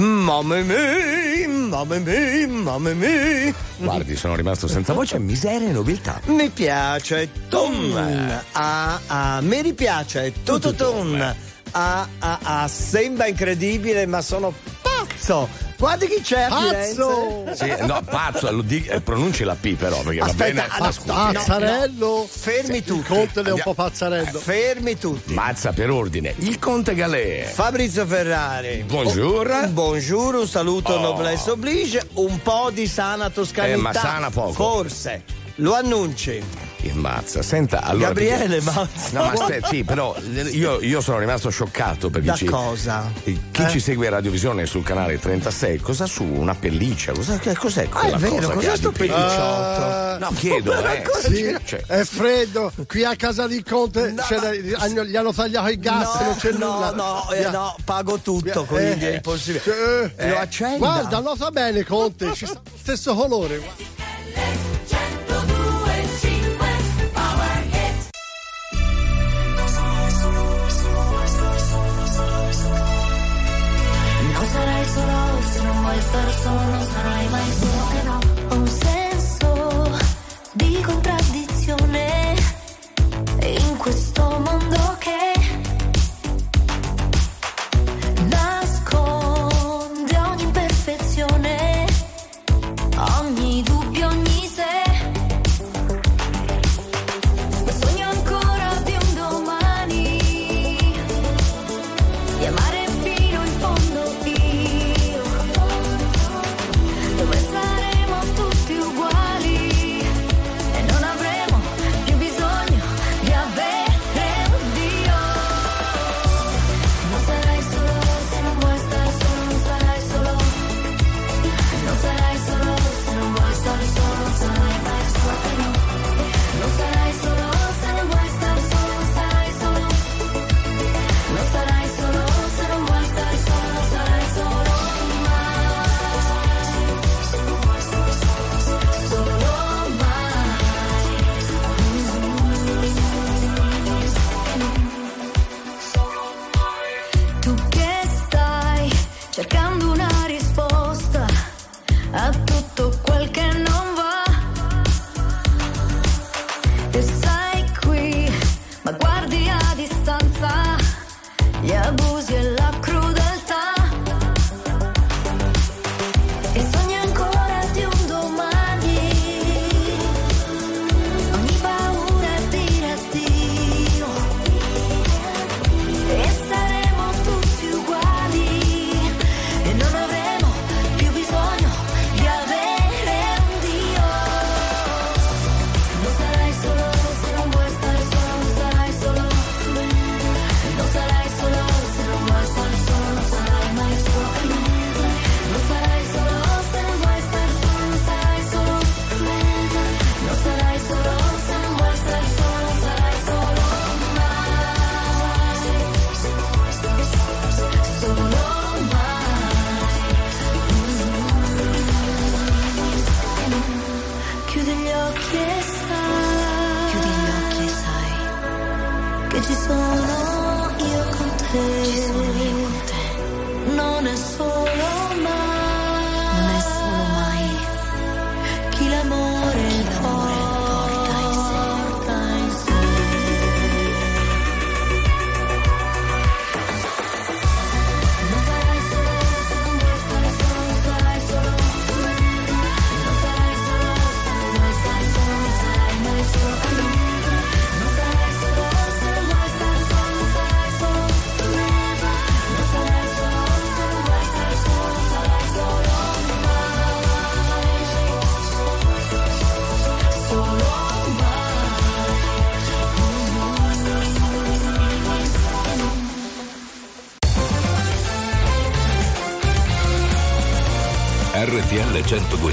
Mamma mia, mamma mia, mamma mia. Guardi, sono rimasto senza voce, miseria e nobiltà. Mi piace Tom. Ah, ah, mi ripiace Tototon. Ah, ah, ah, sembra incredibile, ma sono pazzo. Guardi chi c'è a Pazzo! Sì, no, pazzo, lo di- eh, pronunci la P però, perché Aspetta, va bene. allora, Pazzarello. Fermi tutti. Conte è un po' pazzarello. Fermi tutti. Mazza per ordine. Il conte Galè. Fabrizio Ferrari. Bonjour. Un buongiorno, un saluto Oh. noblesse oblige, un po' di sana toscanità. Eh, ma sana poco. Forse. Lo annunci. Il mazza, senta, allora. Gabriele, perché- mazza. No, ma aspetta, sì, però io, io sono rimasto scioccato perché Da ci- cosa? Chi Eh? ci segue a Radiovisione sul canale 36, cosa su? Una pelliccia? Cosa, che- cos'è Ah, è vero, cosa che cos'è sto pellicciotto? No, chiedo, eh. Sì, Cioè, è freddo. Qui a casa di Conte No, ma- gli hanno- gli hanno tagliato il gas, no, non c'è no, nulla. no, eh, no, pago tutto, Eh, quindi eh, è impossibile. eh, Lo accenda. Guarda, nota bene Conte, ci sta lo stesso colore. guarda. Sarai solo se non vuoi star solo, non sarai mai solo e no.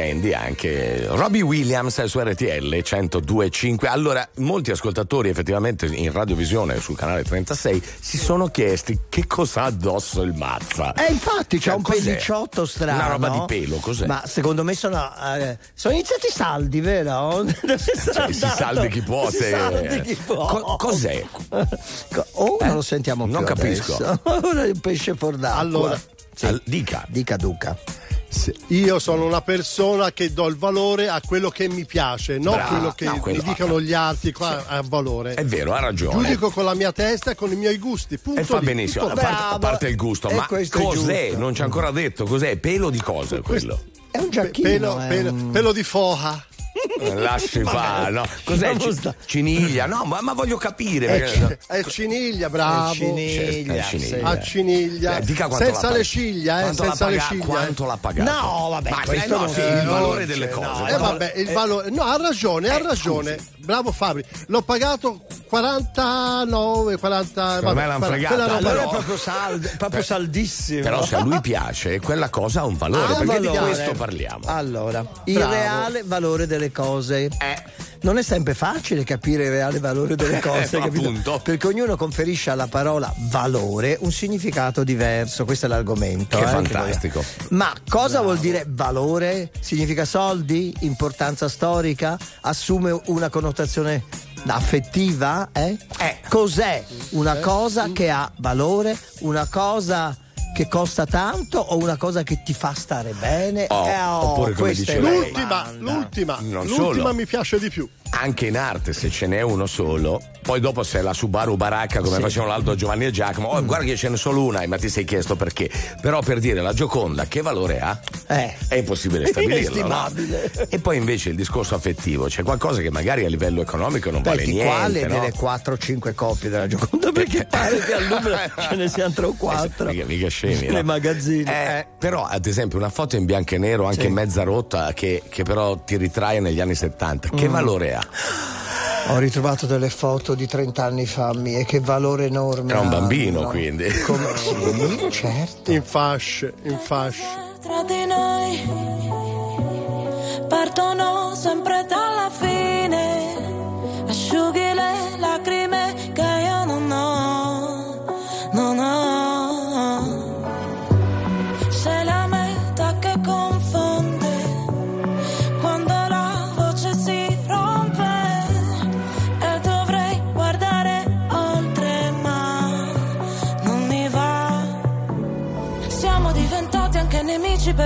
Candy, anche Robbie Williams su RTL 102.5 allora molti ascoltatori effettivamente in radiovisione sul canale 36 si sono chiesti che cos'ha addosso il mazza Eh, infatti c'è Cioè, un cos'è? pellicciotto strano. Una roba di pelo, cos'è? Ma secondo me sono, eh, sono iniziati i saldi, vero? Sarà Cioè, si saldi chi può Si se- saldi chi può. Co- cos'è? Co- Oh, non lo sentiamo più non capisco. Ora un pesce d'acqua. Allora, Sì. Dica Dica Duca. Sì, Io sono una persona che do il valore a quello che mi piace, non Bravo. quello che No, quello- mi dicono gli altri qua ha valore. è vero ha ragione Giudico con la mia testa e con i miei gusti. Punto e fa lì, benissimo, a parte, a parte il gusto, E ma cos'è? Non ci ha ancora detto cos'è? Pelo di cosa è quello? È un giacchino. pelo, è pelo- un- pelo di foha. Eh, Lasci fare, no? Cos'è? Sta- ciniglia? No, ma, ma voglio capire. Eh, perché- È ciniglia, bravo. ciniglia, È ciniglia. sì. A ciniglia. Eh, dica senza le ciglia, eh, senza le ciglia. Quanto l'ha pagato? No, vabbè, Ma questo eh, no, sì, si il valore delle no, cose. Eh vabbè, il valore. No, ha ragione, ha Eh, ragione. Bravo Fabri. L'ho pagato 49, 40. Secondo me vabbè, l'han quella- fregata. Allora Però- è proprio, saldo, proprio saldissimo. Però se a lui piace, quella cosa ha un valore, Ha un perché di valore. questo parliamo. Allora, il Bravo. reale valore delle cose. Eh. Non è sempre facile capire il reale valore delle cose, Eh, capito? appunto. Perché ognuno conferisce alla parola valore un significato diverso. Questo è l'argomento. Che eh, fantastico. vogliamo. Ma cosa vuol dire valore? Significa soldi? Importanza storica? Assume una connotazione affettiva? Eh? Eh. Cos'è una cosa che ha valore? Una cosa che costa tanto o una cosa che ti fa stare bene? Oh, Eh, oh, oppure come dice. L'ultima, domanda. l'ultima, Non l'ultima solo. mi piace di più. Anche in arte se ce n'è uno solo, poi dopo se la Subaru Baracca come facevano l'altro Giovanni e Giacomo, oh, guarda che ce n'è solo una, ma ti sei chiesto perché. Però per dire la Gioconda che valore ha? Eh. È impossibile stabilirlo. no? E poi invece il discorso affettivo, c'è qualcosa che magari a livello economico non vale Aspetti, niente. quale no? delle 4 o 5 copie della Gioconda? Perché pare che al numero ce ne siano 3 o 4. Mica, mica scemi, no? Nei magazzini. Eh, però, ad esempio, una foto in bianco e nero, anche Sì. mezza rotta, che, che però ti ritrae negli anni 70, che Mm. valore ha? Ho ritrovato delle foto di 30 anni fa mie, che valore enorme. Era un bambino, quindi. Come, sì, certo. In fasce, in fasce. tra di noi partono sempre dalla fine asciughi le lacrime che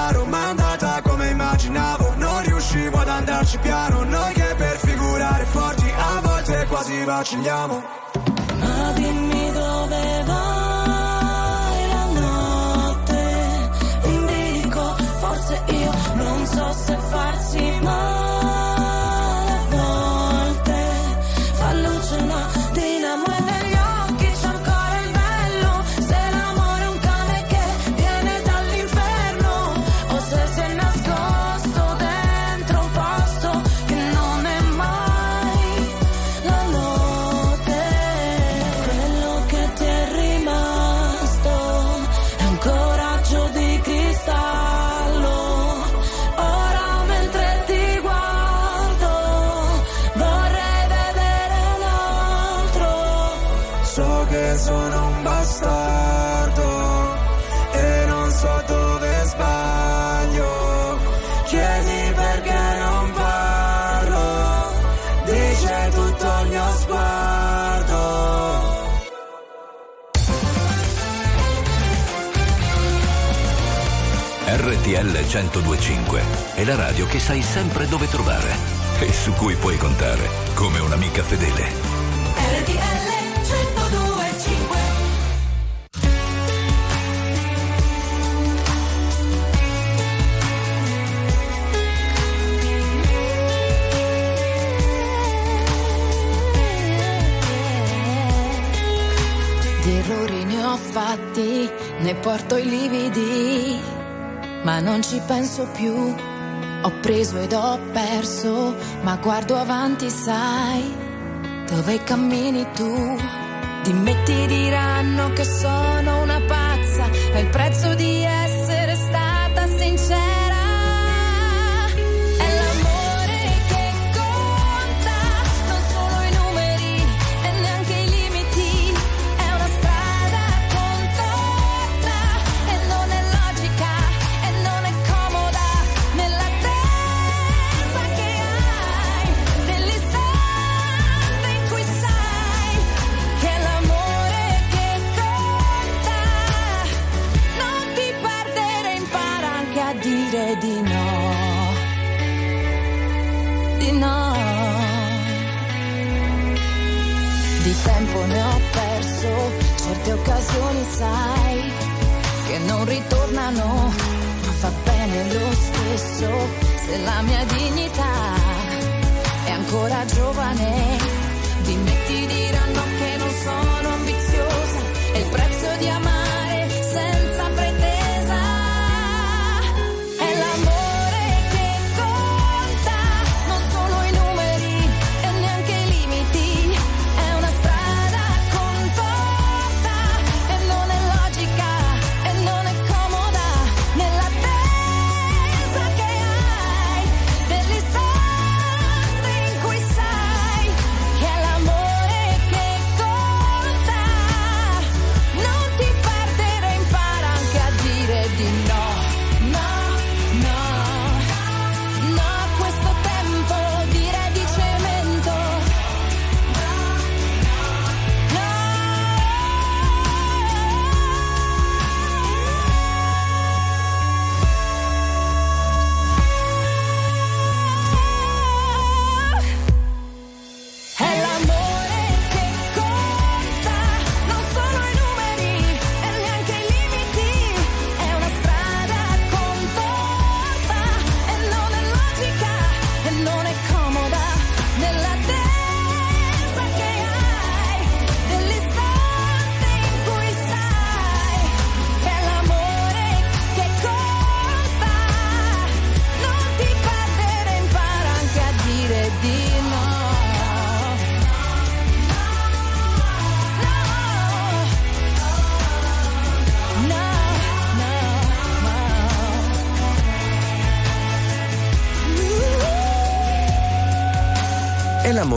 chiaro Ma è andata come immaginavo Non riuscivo ad andarci piano. Noi che per figurare forti A volte quasi vacilliamo 1025 è la radio che sai sempre dove trovare e su cui puoi contare come un'amica fedele. RTL 1025 Di errori ne ho fatti, ne porto i lividi, ma non ci penso più. Ho preso ed ho perso, ma guardo avanti, sai, dove cammini tu. Di me ti diranno che sono una pazza, è il prezzo di essere sai che non ritornano, ma fa bene lo stesso se la mia dignità è ancora giovane. Di me ti diranno che non sono ambiziosa, è il prezzo di amare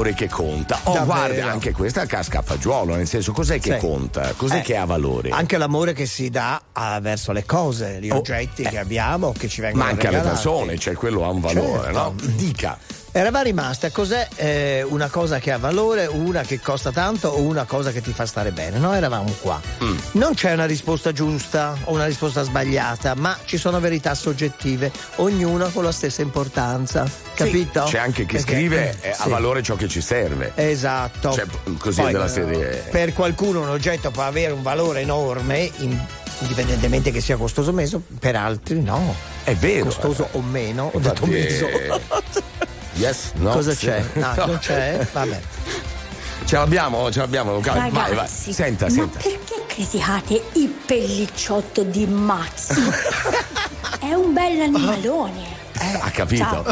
È l'amore che conta. Oh, Davvero? guarda, anche questa casca a fagiolo, nel senso, cos'è che Sì. conta? Cos'è Eh, che ha valore? Anche l'amore che si dà ah, verso le cose, gli Oh, oggetti eh. che abbiamo, che ci vengono Ma anche alle regalati. persone, cioè quello ha un valore, Certo. no? Dica. Eravamo rimaste, cos'è eh, una cosa che ha valore, una che costa tanto o una cosa che ti fa stare bene? No, eravamo qua. Mm. Non c'è una risposta giusta o una risposta sbagliata, ma ci sono verità soggettive, ognuna con la stessa importanza, capito? C'è anche chi Perché- scrive eh, ha sì. valore ciò che ci serve. Esatto. Cioè, così Poi, della serie. Per qualcuno un oggetto può avere un valore enorme, in- indipendentemente che sia costoso o meno, per altri no. È vero. Costoso o meno, ho detto meso. Yes, no. Cosa c'è? No, No. non c'è? Vabbè. Ce l'abbiamo, ce l'abbiamo, Luca. Vai, vai. Ragazzi, Senta, ma senta. perché criticate il pellicciotto di Mazzi? È un bel animalone. Ha capito? Ciao.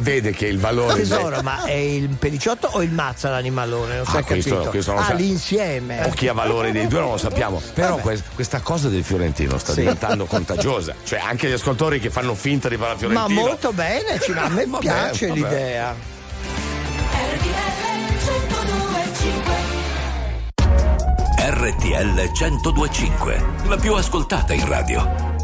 Vede che il valore. Tesoro, ma è il pellicciotto o il mazzo l'animalone? Non Ah, è questo- capito. questo non ah, sa- l'insieme. O chi ha valore dei due non lo sappiamo. Però que- questa cosa del Fiorentino sta Sì. diventando contagiosa. Cioè, anche gli ascoltatori che fanno finta di Ma Fiorentino. molto bene, ci- a me Vabbè, piace vabbè. l'idea. RTL 1025, la più ascoltata in radio.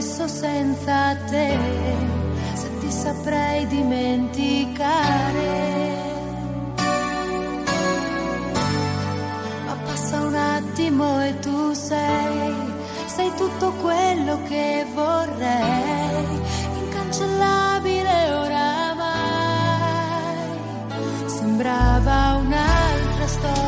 stesso senza te, se ti saprei dimenticare. Ma passa un attimo e tu sei, sei tutto quello che vorrei, incancellabile oramai. Sembrava un'altra storia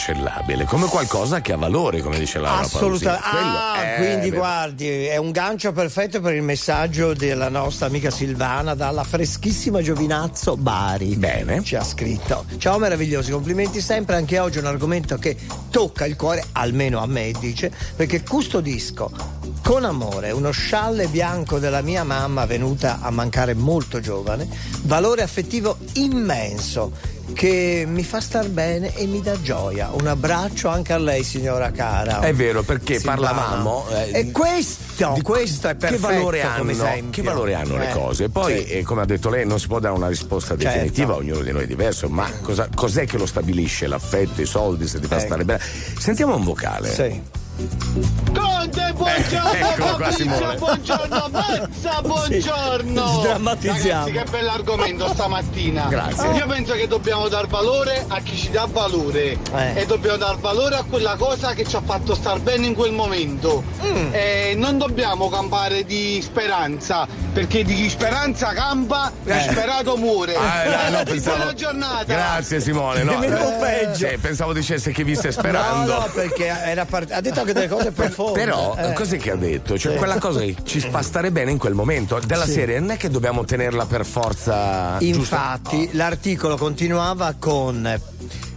incancellabile. Come qualcosa che ha valore, come dice Laura Assolutamente. Ah, è quindi guardi, è un gancio perfetto per il messaggio della nostra amica Silvana dalla freschissima Giovinazzo Bari. Bene. Ci ha scritto. Ciao meravigliosi, complimenti sempre. Anche oggi è un argomento che tocca il cuore, almeno a me, dice, perché custodisco con amore uno scialle bianco della mia mamma venuta a mancare molto giovane, valore affettivo immenso che mi fa star bene e mi dà gioia. Un abbraccio anche a lei, signora cara. È vero, perché Silvana. parlavamo. eh, E questo, di- questo è perfetto che valore hanno, che valore hanno le Eh, cose? Poi, sì. eh, come ha detto lei, non si può dare una risposta Certo. definitiva, ognuno di noi è diverso, ma cosa- cos'è che lo stabilisce? L'affetto, i soldi, se ti fa Ecco. stare bene? Sentiamo un vocale. Sì. Conte, buongiorno! Eccolo qua, Fabrizio, buongiorno! Mazza, buongiorno! Sì. Ragazzi, che bell'argomento stamattina! Grazie. Io penso che dobbiamo dar valore a chi ci dà valore Eh. e dobbiamo dar valore a quella cosa che ci ha fatto star bene in quel momento. Mm. E non dobbiamo campare di speranza, perché di chi speranza campa, disperato muore. Ah, no, no, pensavo- Buona giornata! Grazie Simone. No, Nemmeno peggio. Eh, pensavo dicesse che vi stai No, sperando. no, perché era part- ha detto anche delle cose profonde. Però, Eh. cos'è che ha detto? Cioè, Sì. quella cosa che ci fa stare bene in quel momento. Della Sì. serie, non è che dobbiamo tenerla per forza. Infatti, l'articolo continuava con.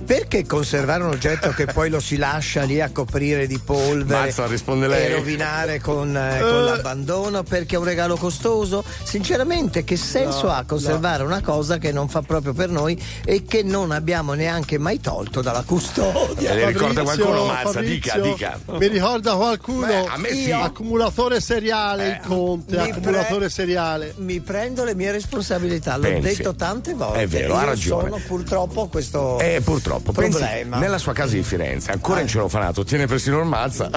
Perché conservare un oggetto che poi lo si lascia lì a coprire di polvere Mazza, risponde lei. e rovinare con, eh, con l'abbandono perché è un regalo costoso? Sinceramente, che senso No, ha conservare una cosa che non fa proprio per noi e che non abbiamo neanche mai tolto dalla custodia? Eh, le ricorda qualcuno, Mazza? Dica, Fabrizio, dica. Mi ricorda qualcuno? Beh, a me sì. Io- Accumulatore seriale, il Conte, accumulatore pre- seriale. Mi prendo le mie responsabilità, l'ho Pensi. detto tante volte. È vero, ha Io ragione. Sono purtroppo questo Eh, purtroppo. Pensi, problema. nella sua casa di Firenze, ancora in celofanato, tiene persino il mazza.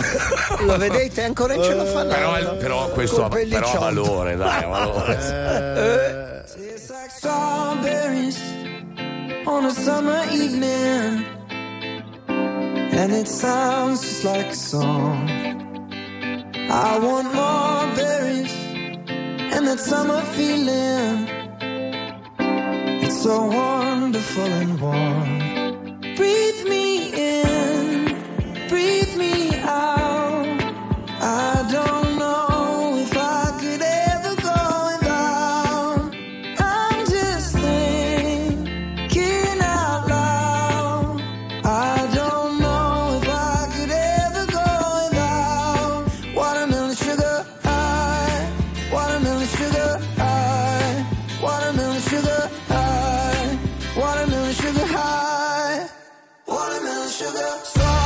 Lo vedete ancora in celofanato? Però, però questo ha, però ha valore, dai, ha valore. It's like strawberries on a summer evening, and it sounds just like a song. I want more berries and that summer feeling. It's so wonderful and warm. Breathe me in, breathe me out. Sugar strawberries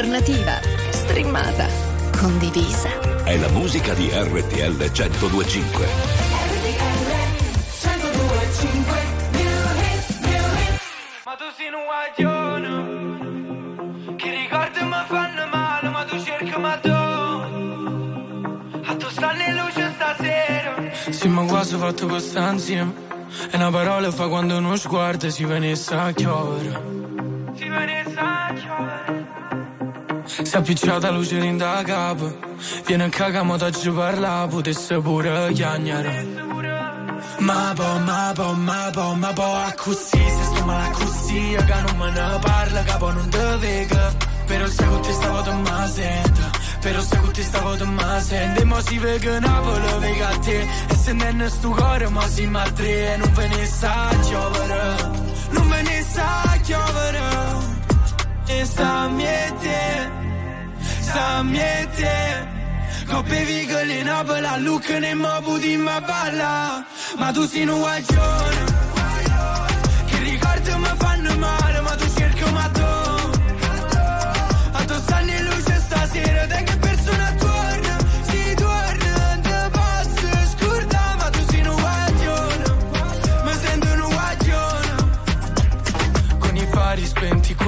Alternativa, streamata, condivisa. È la musica di RTL 1025. Ma tu sei un guaglione Che ricordi mi fanno male Ma tu cerchi ma tu A tu stanno in luce stasera Sì, ma quasi fatto questa insieme. E una parola fa quando uno sguardo si venisse a chiovere. Appicciata luce in da capo. Viene a cagare, ma ci parla, potesse pure chiagnare. Ma po, ma po, ma po, ma po, a così se sto la così che non me ne parla, capo non te vega. Però se con te stavo te ma sento, però se con te stavo te ma sento. E mo si vega Napoli, vega a te. E se non è sto cuore, ma si ma tre. E non ve ne sa chiovere, non ve ne sa chiovere. E sta miete, sta miete. Coppe vigole in Napoli, a Lucca ne mo puti ma balla. Ma tu sei un guaglione. Che ricordi mi fanno male, ma tu cerchi ma tu. A tu stanno in luce stasera, te che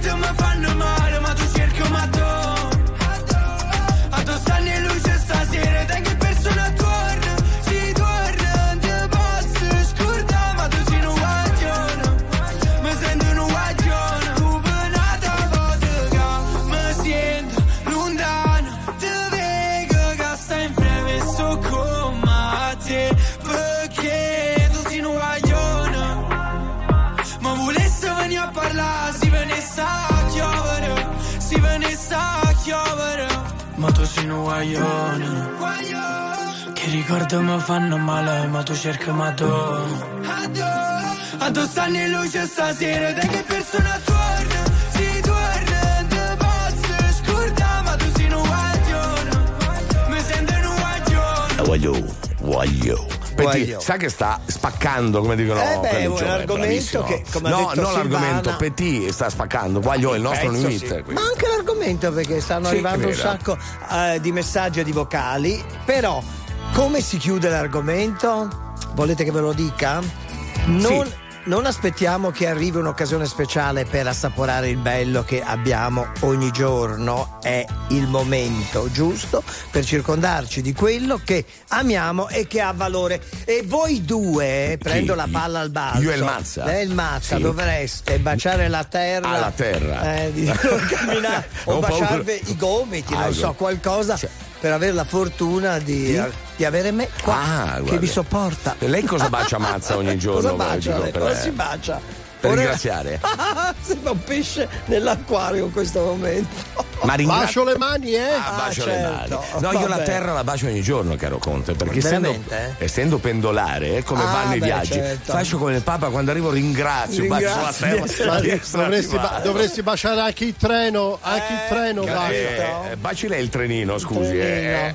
Ricordi mi fanno male, ma tu cerchi ma tu. A tu stanno in luce Un guaglione. Che ricordo mi fanno male, ma tu cerchi ma tu. A tu stanno in luce stasera, te che persona torna? Si torna, te posso scordare, ma tu sei un guaglione. Mi sento un guaglione. Voglio, voglio. Voglio. sa che sta spaccando, come dicono Eh beh, un argomento bravissimo. che, come No, non l'argomento, Petit sta spaccando. Voglio è il nostro Pezzo, limite. sì. Ma anche l'argomento perché stanno Sì, arrivando un sacco eh, di messaggi e di vocali. Però, come si chiude l'argomento? Volete che ve lo dica? Non, Sì. Non aspettiamo che arrivi un'occasione speciale per assaporare il bello che abbiamo ogni giorno. È il momento giusto per circondarci di quello che amiamo e che ha valore. E voi due, prendo la palla al balzo. Io e il Mazza? Lei e il Mazza Sì. dovreste baciare la terra. Ah, la terra. Eh, non camminare o Ho paura. baciarvi i gomiti, Ah, non so, ecco. qualcosa per avere la fortuna di, di avere me qua Ah, che vi sopporta. E lei cosa bacia Mazza ogni giorno? Cosa bacia? dico, lei? per- Cosa si bacia? per Ora- ringraziare. Sembra un pesce nell'acquario in questo momento. Ma ringra- Bacio le mani, eh? Ah, bacio le certo. mani. No, io la terra la bacio ogni giorno, caro Conte, perché essendo, eh? essendo pendolare, eh, come Ah, vanno i beh, viaggi, certo. faccio come il Papa quando arrivo ringrazio, bacio Ringrazio la di terra. di essere Dovresti, ba- dovresti baciare anche il treno, anche il treno bacia. Eh, eh, baci lei il trenino, scusi. eh.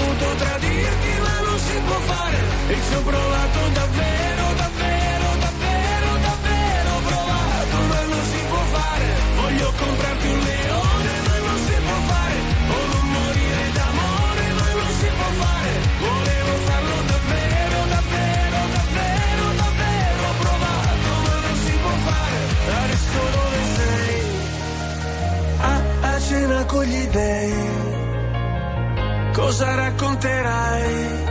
si può fare. E ci ho provato davvero, davvero, davvero, davvero provato ma non si può fare. Voglio comprarti un leone ma non si può fare. O non morire d'amore ma non si può fare. Volevo farlo davvero, davvero, davvero, davvero provato ma non si può fare. Adesso dove sei? a, a cena con gli dei. Cosa racconterai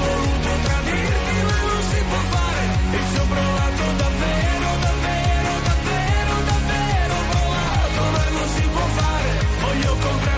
Voluto tradirti, ma non si può fare. E ci ho provato davvero, davvero, davvero, davvero provato, ma non si può fare.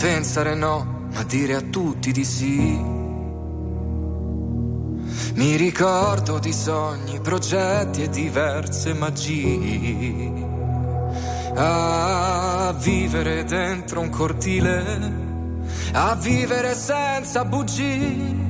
Pensare no, ma dire a tutti di sì. Mi ricordo di sogni, progetti e diverse magie. A vivere dentro un cortile, a vivere senza bugie.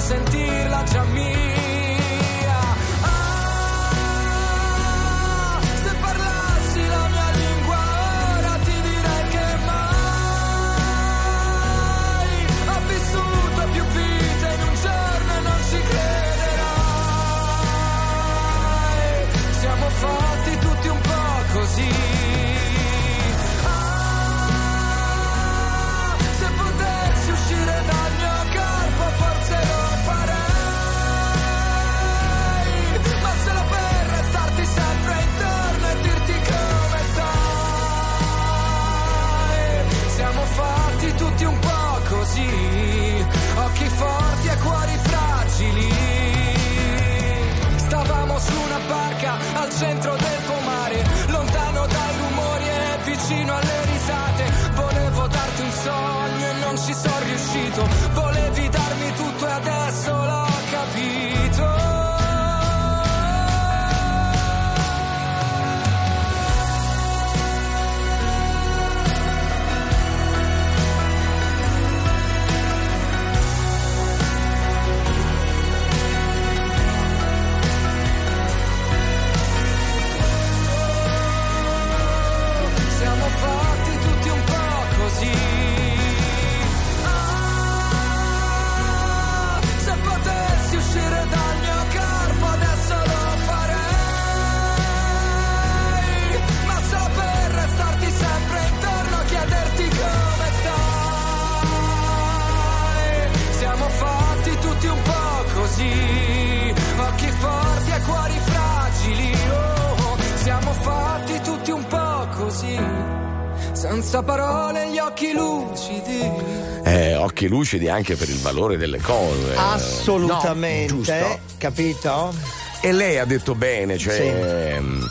sentirla già mia. Su una barca al centro del pomare, lontano dai rumori e vicino alle risate. Volevo darti un sogno e non ci sono riuscito. Volevi darmi tutto e adesso l'ho capito. Così. Occhi forti e cuori fragili. Oh, siamo fatti tutti un po' così. senza parole, gli occhi lucidi. Eh, occhi lucidi anche per il valore delle cose. Assolutamente, No, giusto. capito? E lei ha detto bene, cioè. Sì. ehm,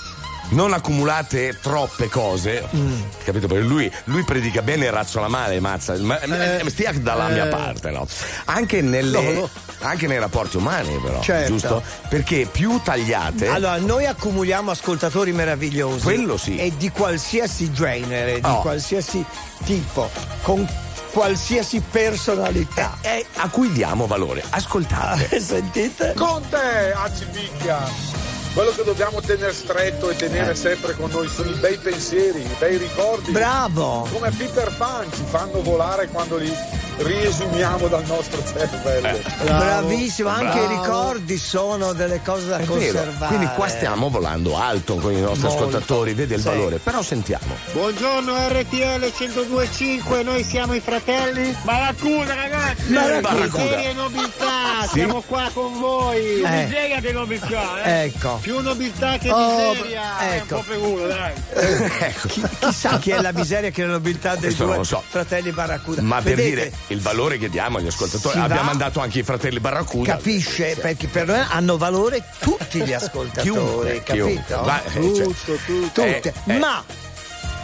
Non accumulate troppe cose, Mm. capito? Perché lui, lui predica bene e razzola male, mazza. Ma, Eh, stia dalla eh. mia parte, no? Anche, nelle, No, no. anche nei rapporti umani, però. Certo. Giusto? Perché più tagliate. Allora, noi accumuliamo ascoltatori meravigliosi. Quello sì. E di qualsiasi genere, di Oh. qualsiasi tipo, con qualsiasi personalità. eh, a cui diamo valore. Ascoltate. Sentite? Conte, Acipicchia! Quello che dobbiamo tenere stretto e tenere Eh. sempre con noi sono i bei pensieri, i bei ricordi. Bravo! Come Peter Pan ci fanno volare quando li riesumiamo dal nostro cervello. Eh. Bravissimo, anche i ricordi sono delle cose da È vero. conservare. Quindi qua stiamo volando alto con i nostri Molto. ascoltatori, vede il Sì. valore. Però sentiamo. Buongiorno RTL 1025, noi siamo i fratelli Barracuda ragazzi! Barracuda. Serie nobiltà, Sì. siamo qua con voi! Più Eh. miseria che nobiltà, eh! Ecco. Più nobiltà che Oh, miseria! È un ecco. po' per uno, dai! Chi- chissà chi è la miseria che è la nobiltà dei Questo due so. fratelli Barracuda. Ma per Vedete, dire il valore che diamo agli ascoltatori, Si va- abbiamo mandato anche i fratelli Barracuda. Capisce? Perché per noi hanno valore tutti gli ascoltatori, Chiunque, chiunque. capito? Va- eh, cioè- Tutto, tutto. Eh, Tutte. eh. Ma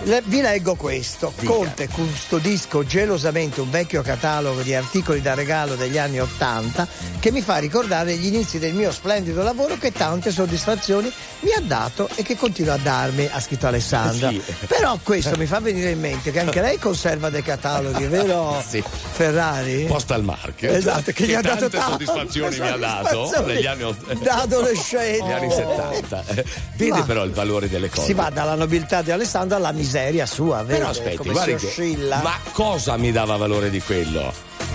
le- vi leggo questo. Dica. Conte custodisco gelosamente un vecchio catalogo di articoli da regalo degli anni Ottanta che mi fa ricordare gli inizi del mio splendido lavoro che tante soddisfazioni mi ha dato e che continua a darmi, ha scritto Alessandra. Sì. Però questo mi fa venire in mente che anche lei conserva dei cataloghi, vero Sì. Ferrari? Postal Market. Esatto, che, gli ha dato tante soddisfazioni mi ha dato soddisfazioni negli anni ott- da adolescente. negli anni 70. Eh, Vede Va. però il valore delle cose. Si va dalla nobiltà di Alessandro alla miseria sua, vero? Però aspetti, come guardi si che- oscilla. ma cosa mi dava valore di quello?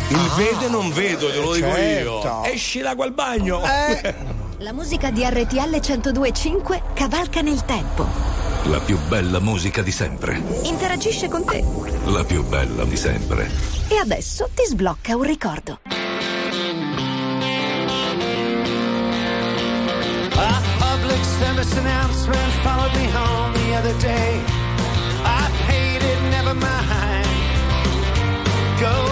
Il vedo e non vedo, glielo dico certo. io. Esci l'acqua al bagno. Eh, La musica di RTL 1025 cavalca nel tempo. La più bella musica di sempre. Interagisce con te. La più bella di sempre. E adesso ti sblocca un ricordo. A public service announcement followed me home the other day. never mind. Go.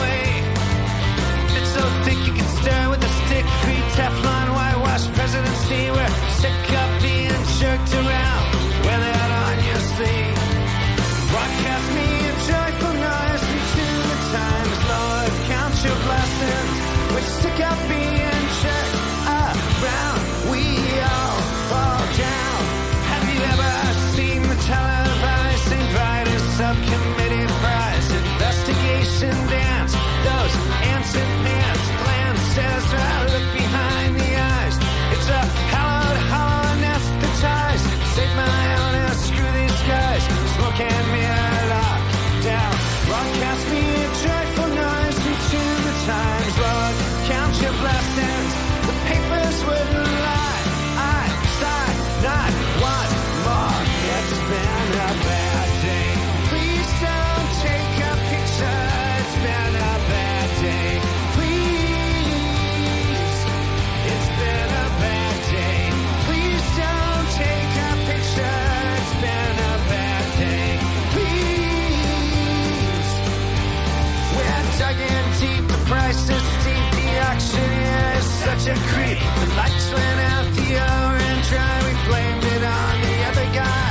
A creep. The lights went out, the orange dry, we blamed it on the other guy.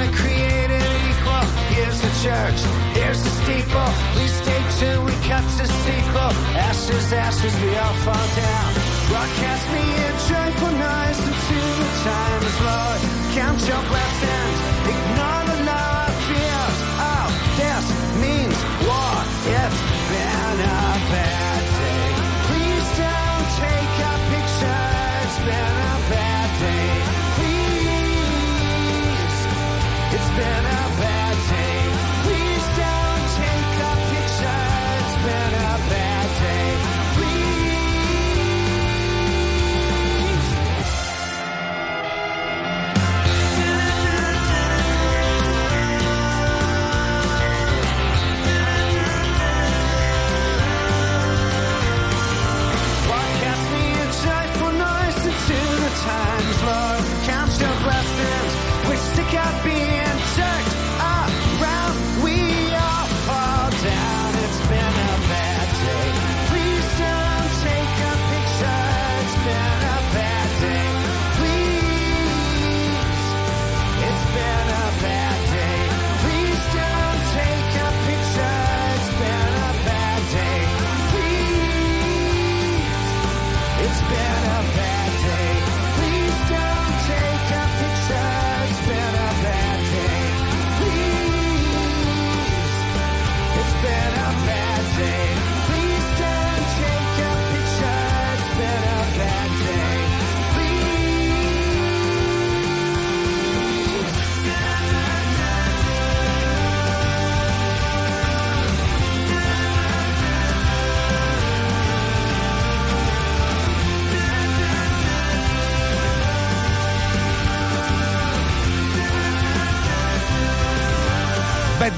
Are created equal. Here's the church, here's the steeple. Please stay tuned, we cut to sequel. Ashes, ashes, we all fall down. Broadcast me a noise into the times, Lord. Count your blessings, ignore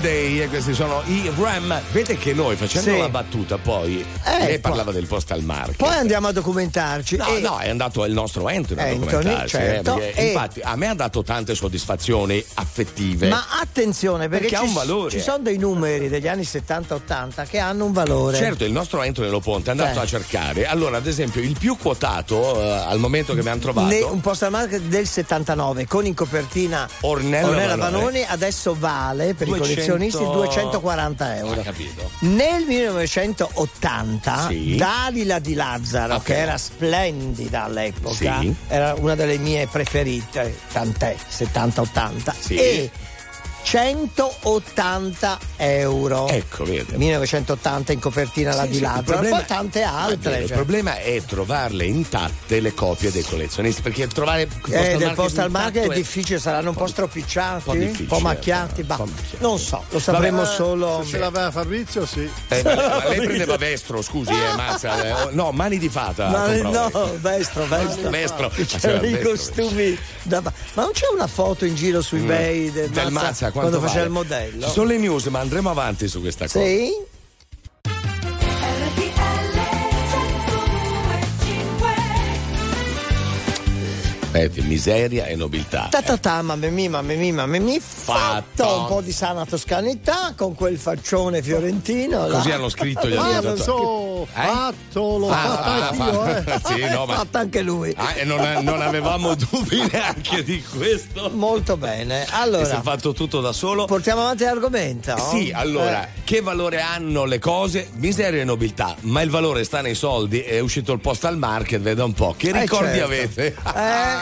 Day e questi sono i Ram. Vede che noi facendo Sì. la battuta poi Eh, lei poi- parlava del postal market. Poi andiamo a documentarci. No, e- no, è andato il nostro Anthony a Anthony, documentarsi. eh, certo, perché e- Infatti, a me ha dato tante soddisfazioni affettive. Ma attenzione perché, Perché ha ci, un valore. ci sono dei numeri degli anni 70-80 che hanno un valore. Certo, il nostro Anthony Lo Ponte è andato Sì. a cercare. Allora, ad esempio, il più quotato eh, al momento che mi hanno trovato. Ne- un postal market del 79 con in copertina Ornella Vanoni. Vanoni. adesso vale per 200 i collezionisti 240 euro. Capito. Nel 1980 Sì. Dalila di Lazzaro, Ok. che era splendida all'epoca, Sì. era una delle mie preferite, tant'è, 70-80, Sì. e 180 euro. Ecco, vede. 1980 in copertina la Sì, di sì, il problema- poi tante altre. vero, Il cioè. problema è trovarle intatte le copie dei collezionisti, perché trovare Eh, del postal market è difficile, saranno un po' stropicciati, un po', difficile, macchiati, po' macchiati. non so, lo sapremo Vabbè, solo. Se ce l'aveva Fabrizio, sì. Eh, ma, ma lei prendeva Vestro, scusi, eh, mazza. eh, oh, no, mani di fata. Ma no, vestro, vestro. Vestro. C'erano i Vestro, costumi. da- Ma non c'è una foto in giro su eBay del, Del Mazza, Quanto quando faceva vale? il modello? Ci sono le news, ma andremo avanti su questa cosa. Sì? Vedi, miseria e nobiltà. Ta ta ta, mamma mia, mamma mia, mamma mia, fatto un po' di sana toscanità con quel faccione fiorentino. là. Così hanno scritto gli Ah, ascoltatori. so, fatto, l'ho Ah, fatta ah, anch'io, eh. fa- sì, no, ma Fatto anche lui. Ah, e non, non avevamo dubbi neanche di questo. Molto bene. E si Allora, è fatto tutto da solo. portiamo avanti l'argomento? Sì, allora, Eh, che valore hanno le cose? Miseria e nobiltà, ma il valore sta nei soldi. È uscito il postal market, veda un po'. Che Eh, ricordi certo. avete? eh,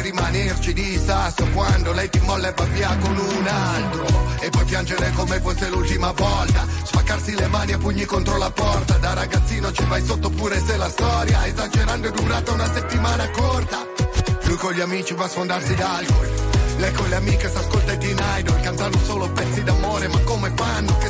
E poi rimanerci di sasso quando lei ti molla e va via con un altro. E poi piangere come fosse l'ultima volta. Spaccarsi le mani a pugni contro la porta. Da ragazzino ci vai sotto pure se la storia, esagerando, è durata una settimana corta. Lui con gli amici va a sfondarsi d'alcol. Lei con le amiche s'ascolta i Teen Idol Cantano solo pezzi d'amore Ma come fanno che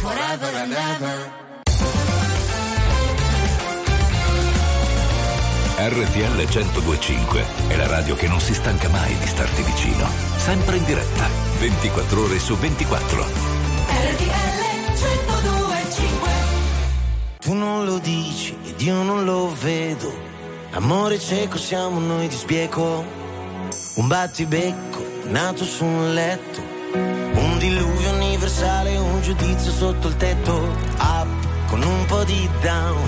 forever and ever RTL 1025 è la radio che non si stanca mai di starti vicino. Sempre in diretta, 24 ore su 24. RTL 102 tu non lo dici ed io non lo vedo. Amore cieco siamo noi di sbieco, un battibecco nato su un letto, un diluvio universale, un giudizio sotto il tetto, up con un po' di down,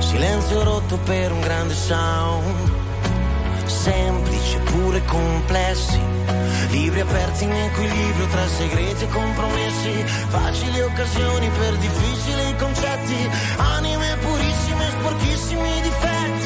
silenzio rotto per un grande sound, semplici pure complessi, libri aperti in equilibrio tra segreti e compromessi, facili occasioni per difficili concetti, anime purissime, sporchissimi difetti,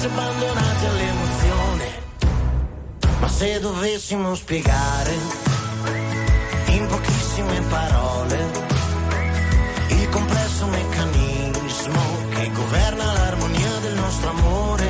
lasciarsi abbandonati all'emozione. Ma se dovessimo spiegare in pochissime parole il complesso meccanismo che governa l'armonia del nostro amore,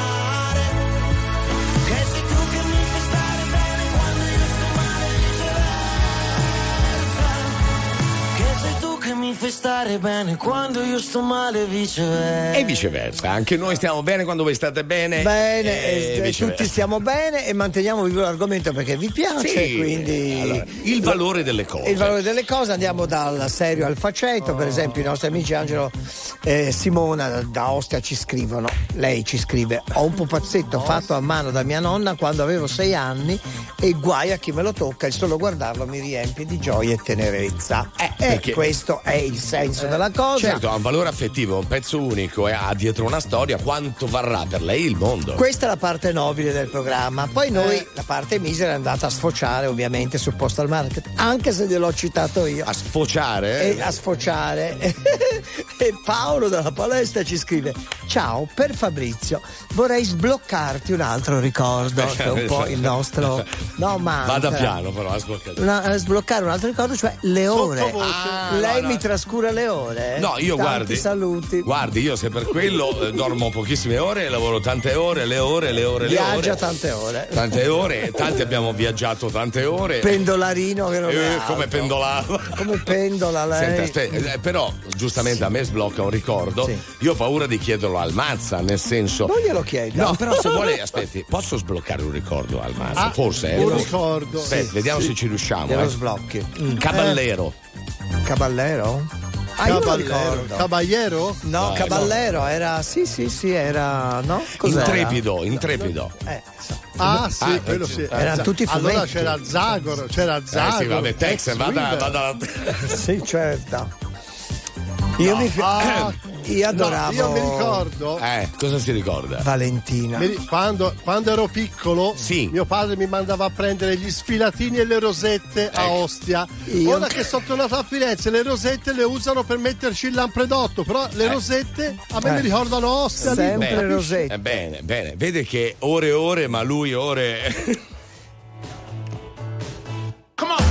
mi fai stare bene quando io sto male e viceversa. E viceversa, anche noi stiamo bene quando voi state bene. Bene, e e tutti stiamo bene e manteniamo vivo l'argomento perché vi piace, Sì, quindi allora, il valore delle cose. il valore delle cose andiamo dal serio al faceto, per esempio i nostri amici Angelo e Simona da Ostia ci scrivono, lei ci scrive ho un pupazzetto fatto a mano da mia nonna quando avevo sei anni e guai a chi me lo tocca, il solo guardarlo mi riempie di gioia e tenerezza. e perché- questo è il senso della cosa. Certo, ha un valore affettivo, un pezzo unico e ha dietro una storia. Quanto varrà per lei il mondo? Questa è la parte nobile del programma. Poi noi, la parte misera, è andata a sfociare ovviamente sul postal market, anche se gliel'ho citato io. A sfociare? E a sfociare. e Paolo dalla palestra ci scrive: Ciao, per Fabrizio, vorrei sbloccarti un altro ricordo, che è un po' il nostro. No, ma. Vada piano, però, ascolta. Una- eh, sbloccare un altro ricordo, cioè le ore. Ah, Lei no, mi no. Trascura le ore. No, io Tanti guardi. saluti. Guardi, io se per quello eh, dormo pochissime ore, lavoro tante ore, le ore, le ore, le Viaggia ore. tante ore. Tante ore, tanti abbiamo viaggiato tante ore. Pendolarino che non è Eh, altro. come pendolava. Come pendola lei. Senta, aspetta, eh, però giustamente a me sblocca un ricordo. Io ho paura di chiederlo al Mazza, nel senso. Non glielo chiedo. No, però se vuole, aspetti, posso sbloccare un ricordo al Mazza? Ah, Forse, eh? un ricordo. Aspetta, Sì, vediamo sì. se ci riusciamo. Glielo eh. sblocchi. Mm. Caballero. Caballero? Ah, Caballero. Caballero? No, Vai, Caballero no. era. Sì, sì, sì, era. No? Cos'era? Intrepido, intrepido. Eh, so. Ah, sì, ah, eh, quello sì. Erano esatto. tutti fumetti. Allora c'era Zagor, c'era Zagor. Eh sì, vabbè, Tex, vada, vada. sì, certo. Io no. mi fi- ah, io adoravo. No, io mi ricordo. Eh, cosa si ricorda? Valentina. Quando, quando ero piccolo, sì. mio padre mi mandava a prendere gli sfilatini e le rosette ecco. a Ostia. Io... Ora che sono tornato a Firenze, le rosette le usano per metterci il lampredotto, però le eh. rosette a me eh. mi ricordano Ostia. Sempre bene. rosette. Eh, bene, bene. Vede che ore e ore, ma lui ore. Come on.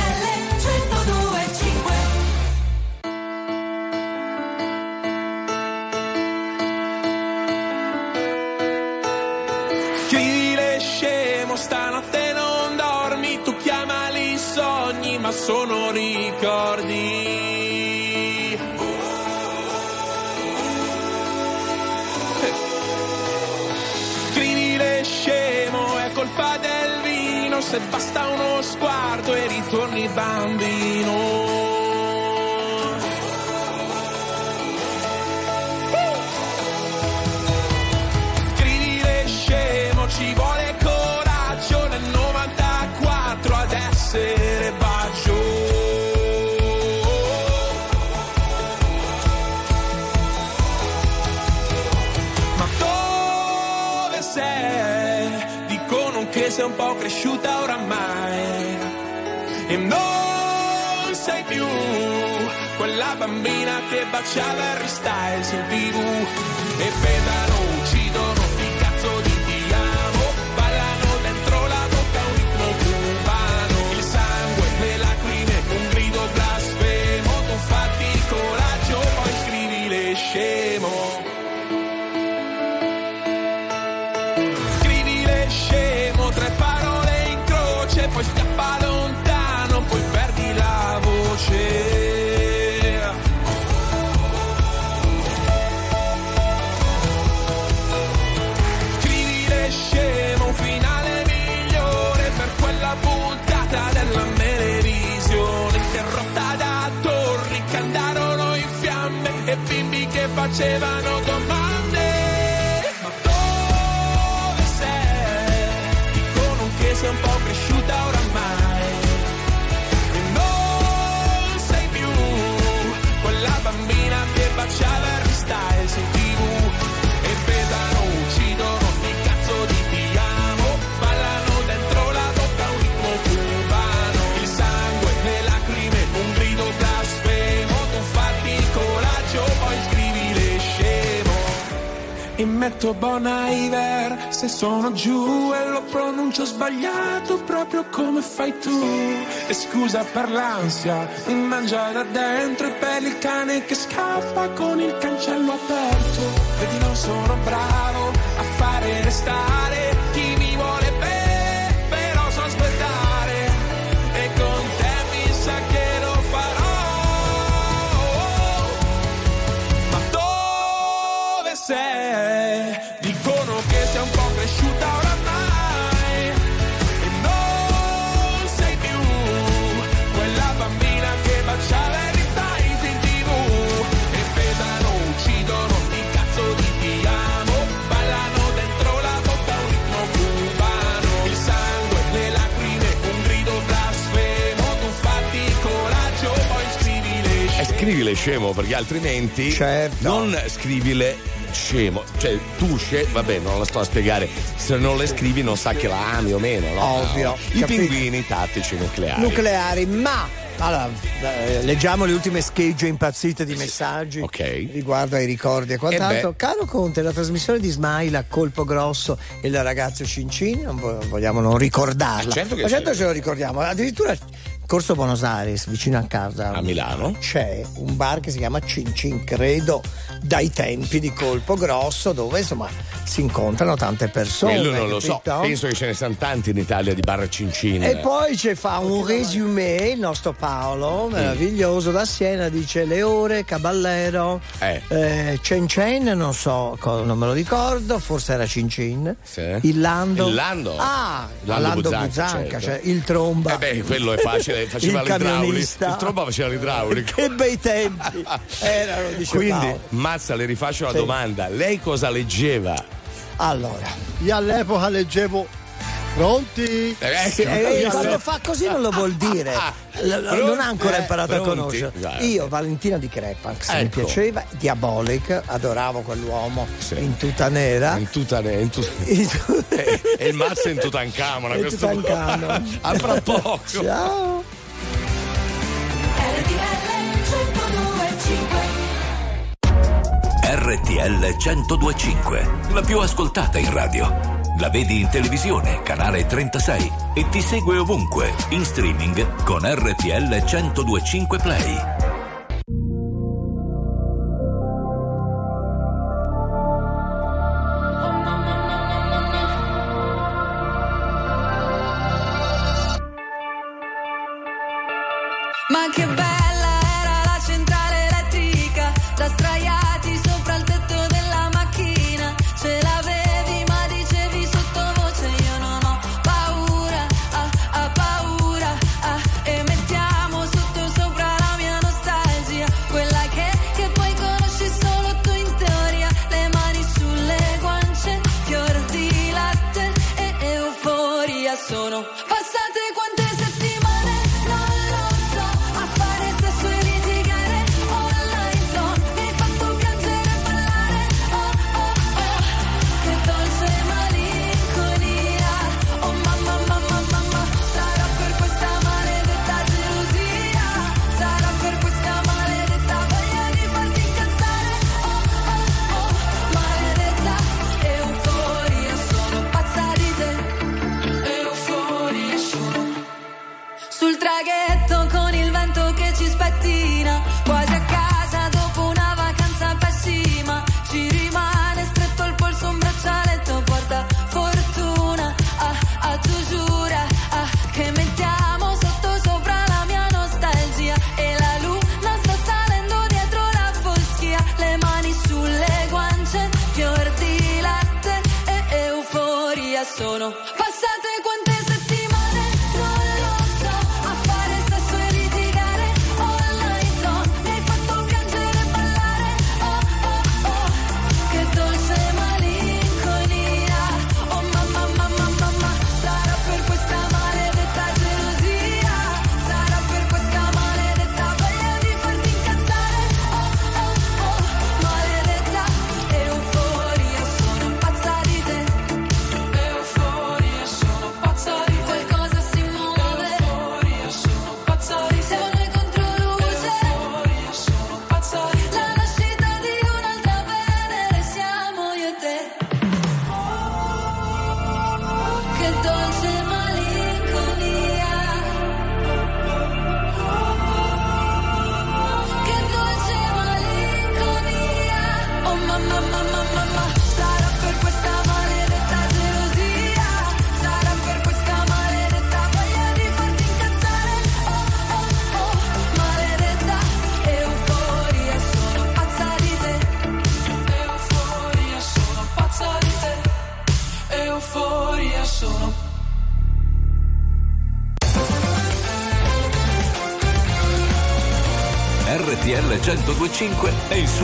Se basta uno sguardo e ritorni bambino. Bambina che baciava Harry Styles in tv e pedano, facevano metto Bon Iver se sono giù e lo pronuncio sbagliato proprio come fai tu. E scusa per l'ansia mi mangia da dentro e per il cane che scappa con il cancello aperto. Vedi non sono bravo a fare restare scrivile scemo perché altrimenti non scrivile scemo. Cioè tu scemo, vabbè non la sto a spiegare, se non le scrivi non sa che la ami o meno, no? Ovvio, I capito. pinguini tattici nucleari. nucleari, ma allora, eh, leggiamo le ultime schegge impazzite di messaggi riguardo ai ricordi e quant'altro. Eh. Caro Conte, la trasmissione di Smile a colpo grosso e il ragazzo Cincin, non vo- vogliamo non ricordarla. Ma certo che Ma certo ce lo ricordiamo. Addirittura Corso Buenos Aires, vicino a casa. A Milano? C'è un bar che si chiama Cincin, credo, dai tempi di colpo grosso, dove insomma si incontrano tante persone. Quello non lo so, penso che ce ne siano tanti in Italia di bar cincine. E poi ci fa un résumé il nostro Paolo, meraviglioso da Siena, dice Leore, Caballero, Eh. eh, Cen Cen, non so, non me lo ricordo, forse era Cincin, il Lando. Il Lando? Ah, Lando Lando Buzzanca, Buzzanca, certo. cioè il tromba. Eh beh, quello è facile, faceva l'idraulico. camionista. Il tromba faceva l'idraulico. che bei tempi erano, dice Quindi, Paolo. Mazza, le rifaccio la Sì. domanda. Lei cosa leggeva? Allora, io all'epoca leggevo Pronti? Sì, eh, quando fa così non lo vuol dire. L- l- non ha ancora Eh, imparato a pronti? conoscere. Guarda. Io, Valentina di Crepax, mi Ecco. piaceva, Diabolic, adoravo quell'uomo in tuta nera. In tuta nera. In tu- e, e il mazzo in Tutankhamon. a In questo. Tutankhamon. A fra poco. Ciao. RTL 1025, la più ascoltata in radio. La vedi in televisione, canale 36 e ti segue ovunque, in streaming con RTL 1025 Play.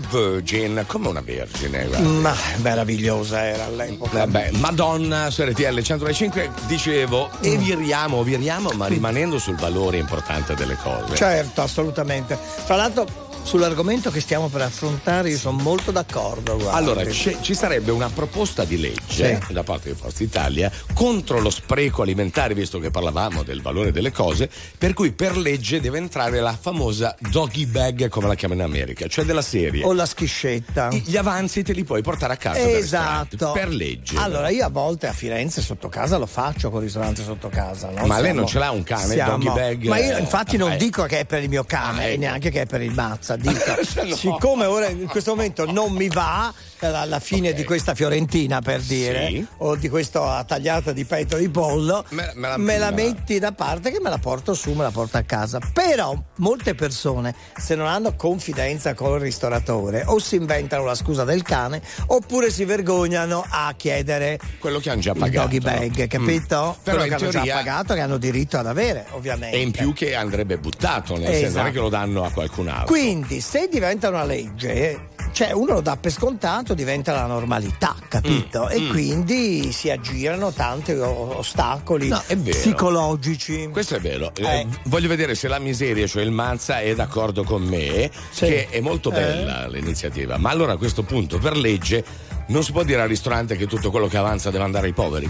Like a Virgin, come una vergine. guarda. Ma meravigliosa era all'epoca. Vabbè, Madonna su RTL 105 dicevo, e viriamo, viriamo, ma rimanendo sul valore importante delle cose. Certo, assolutamente. Fra l'altro, sull'argomento che stiamo per affrontare, io sono molto d'accordo. guardi. Allora, ci sarebbe una proposta di legge da parte di Forza Italia contro lo spreco alimentare, visto che parlavamo del valore delle cose, per cui per legge deve entrare la famosa doggy bag, come la chiamano in America, cioè della serie. O la schiscetta. Gli avanzi te li puoi portare a casa Esatto. per legge. Allora, io a volte a Firenze sotto casa lo faccio con il ristorante sotto casa. no? Ma lei Siamo- non ce l'ha un cane, siamo- doggy bag? Ma io infatti non eh. dico che è per il mio cane Ah, ecco. neanche che è per il mazza. Dico, No. siccome ora in questo momento non mi va alla fine di questa fiorentina per dire Sì. o di questa tagliata di petto di pollo Me- me la- me la me la- metti da parte che me la porto su me la porto a casa però molte persone se non hanno confidenza con il ristoratore o si inventano la scusa del cane oppure si vergognano a chiedere quello che hanno già il pagato. doggy bag capito? Mm. Però quello in che hanno teoria- già pagato che hanno diritto ad avere ovviamente E in più che andrebbe buttato, nel senso non è Esatto. che lo danno a qualcun altro. quindi se diventa una legge cioè uno lo dà per scontato diventa la normalità capito? Mm, e mm. quindi si aggirano tanti ostacoli No, psicologici Questo è vero. Eh, Eh. voglio vedere se la miseria, cioè il Mazza, è d'accordo con me, Sì. che è molto Eh. bella l'iniziativa. Ma allora a questo punto, per legge, non si può dire al ristorante che tutto quello che avanza deve andare ai poveri.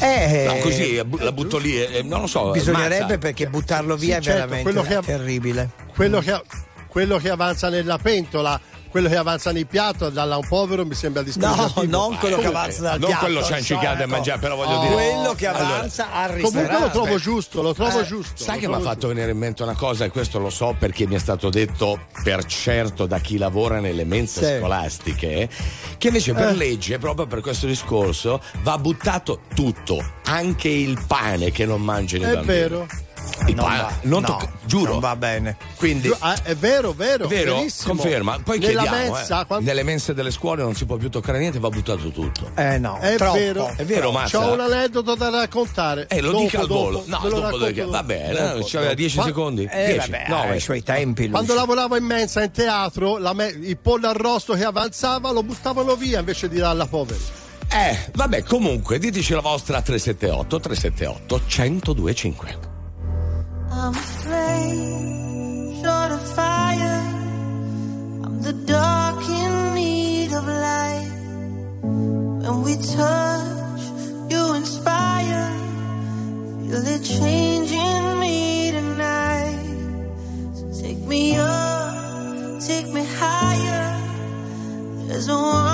Eh, No, così eh, la butto lì, eh, non lo so. bisognerebbe Mazza. perché buttarlo via Sì, è certo, veramente quello che- terribile Quello che, quello che avanza nella pentola, quello che avanza nel piatto, dalla un povero mi sembra dispregiativo. No, non quello che Comunque, avanza dal non piatto. quello ciancicato e ecco. mangiare, però voglio Oh, dire. quello che Allora, avanza al Comunque ristorante lo trovo giusto, lo trovo Eh, giusto. Sai che mi ha fatto venire in mente una cosa, e questo lo so perché mi è stato detto per certo da chi lavora nelle mense Sì. scolastiche, che invece per Eh. legge, proprio per questo discorso, va buttato tutto, anche il pane che non mangiano i È bambini. vero. Il Non va, non no, tocca- giuro. non va bene Quindi, ah, è vero, vero. vero? verissimo. Conferma. Poi Nella chiediamo, mensa, eh, quando- nelle mense delle scuole non si può più toccare niente, va buttato tutto. eh no È troppo. vero, È vero, Mazza? C'ho un aneddoto da raccontare. Eh, lo Dopo, dica al dopo, volo. No, dopo perché- dopo. Va bene, Dopo, eh, c'aveva dopo. 10 Ma- secondi. eh 10, vabbè 9. ai suoi tempi Lucio. Quando lavoravo in mensa in teatro, la me- il pollo arrosto che avanzava lo buttavano via invece di darla a poveri. Eh, vabbè, comunque, diteci la vostra 378 378 1025. I'm afraid, short of fire. I'm the dark in need of light. When we touch, you inspire. Feel it changing me tonight. So take me up, take me higher. There's a world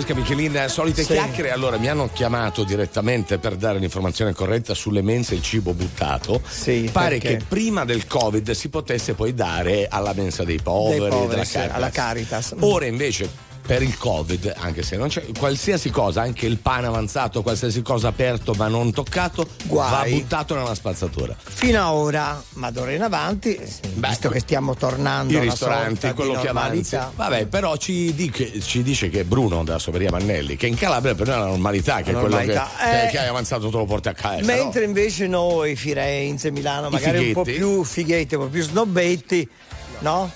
Francesca Michelin, solite Sì. chiacchiere. Allora, mi hanno chiamato direttamente per dare l'informazione corretta sulle mense il cibo buttato. Pare perché? che prima del Covid si potesse poi dare alla mensa dei poveri, Dei poveri, della sì, Caritas. alla Caritas. Ora invece. Per il Covid, anche se non c'è qualsiasi cosa, anche il pane avanzato, qualsiasi cosa aperto ma non toccato, Guai. va buttato nella spazzatura. Fino a ora, ma d'ora in avanti, visto che stiamo tornando I ristoranti, quello che avanza. normalità, Vabbè, però ci, dice, ci dice che Bruno della Soveria Mannelli, che in Calabria per noi è la normalità, che La è quello che, normalità. che- Eh. che hai avanzato te lo porti a casa. Mentre invece noi, Firenze, Milano, I magari un po' più fighetti, un po' più snobbetti, no?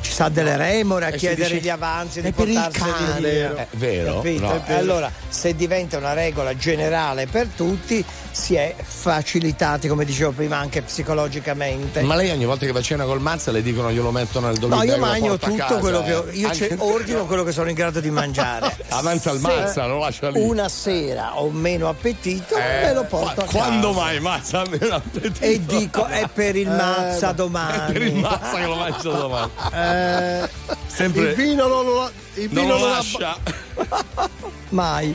Ci sa delle remore a Eh, chiedere dice- gli avanzi di portarseli via. È vero, no. Allora, se diventa una regola generale per tutti, si è facilitati, come dicevo prima, anche psicologicamente. Ma lei ogni volta che va a cena col Mazza le dicono glielo mettono nel No, io lo mangio porta a tutto casa, quello che eh. ho- io Anche- ordino quello che sono in grado di mangiare. Avanza il Mazza, lo lascia lì. Una sera ho meno appetito, Eh, me lo porto a casa. Quando mai Mazza ha meno appetito? E dico è per il mazza domani. È per il Mazza che lo mangio domani. Eh, Sempre- Il vino non lo, il Non vino lo non lascia. Mai.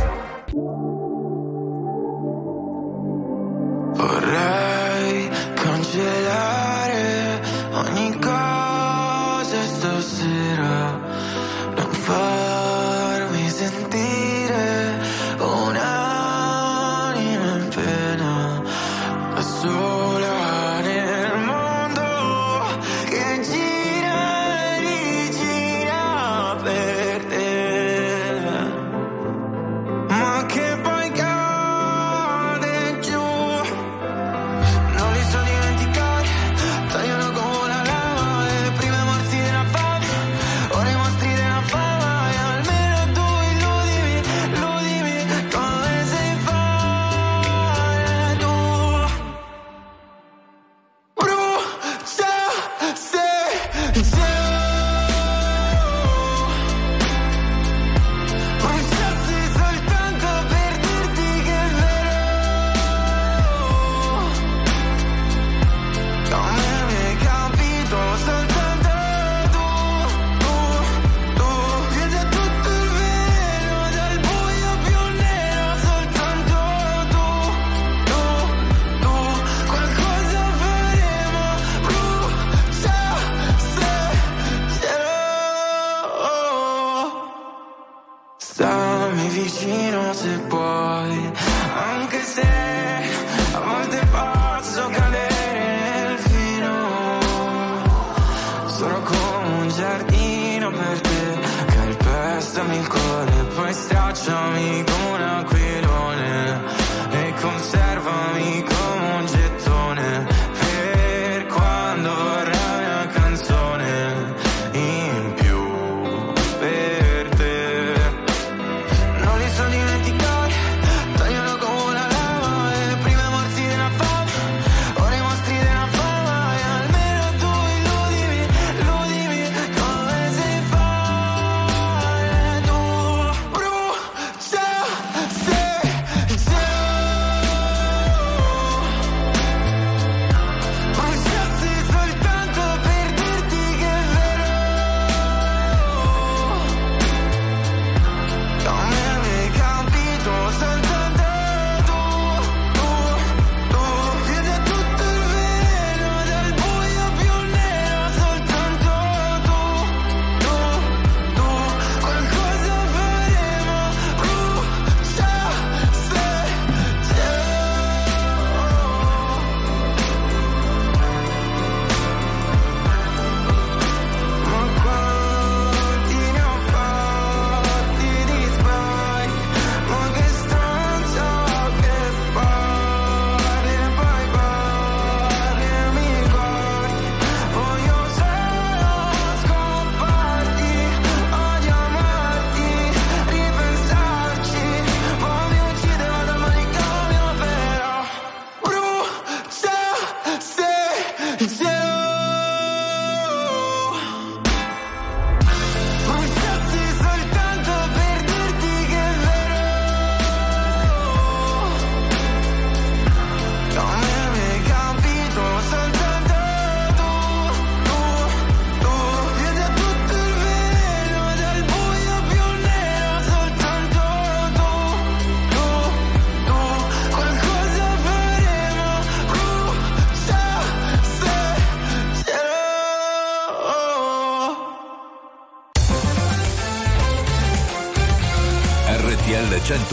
per te Calpestami il cuore Poi stracciami come un aquilone.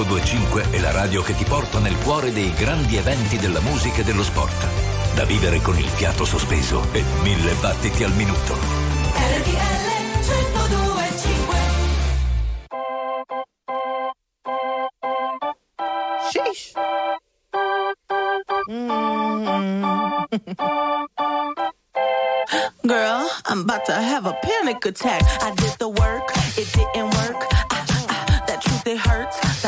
1025 è la radio che ti porta nel cuore dei grandi eventi della musica e dello sport. Da vivere con il fiato sospeso e mille battiti al minuto. RTL 1025 Sheesh. Girl, I'm about to have a panic attack. I did the work, it didn't work.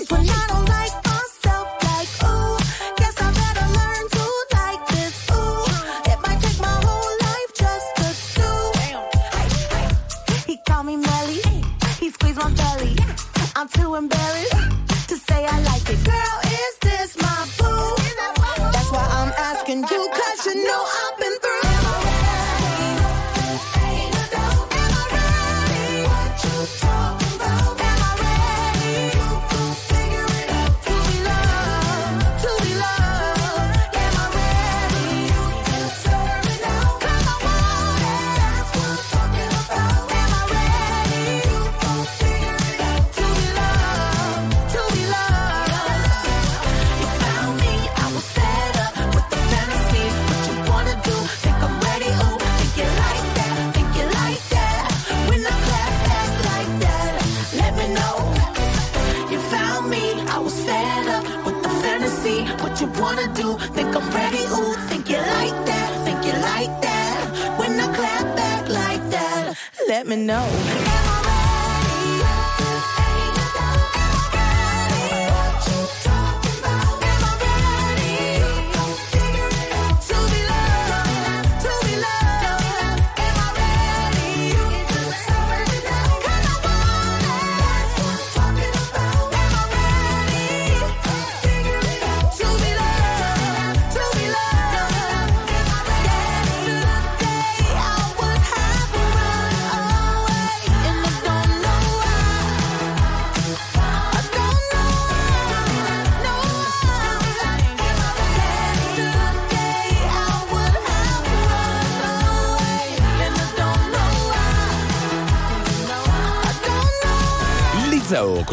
feels when I don't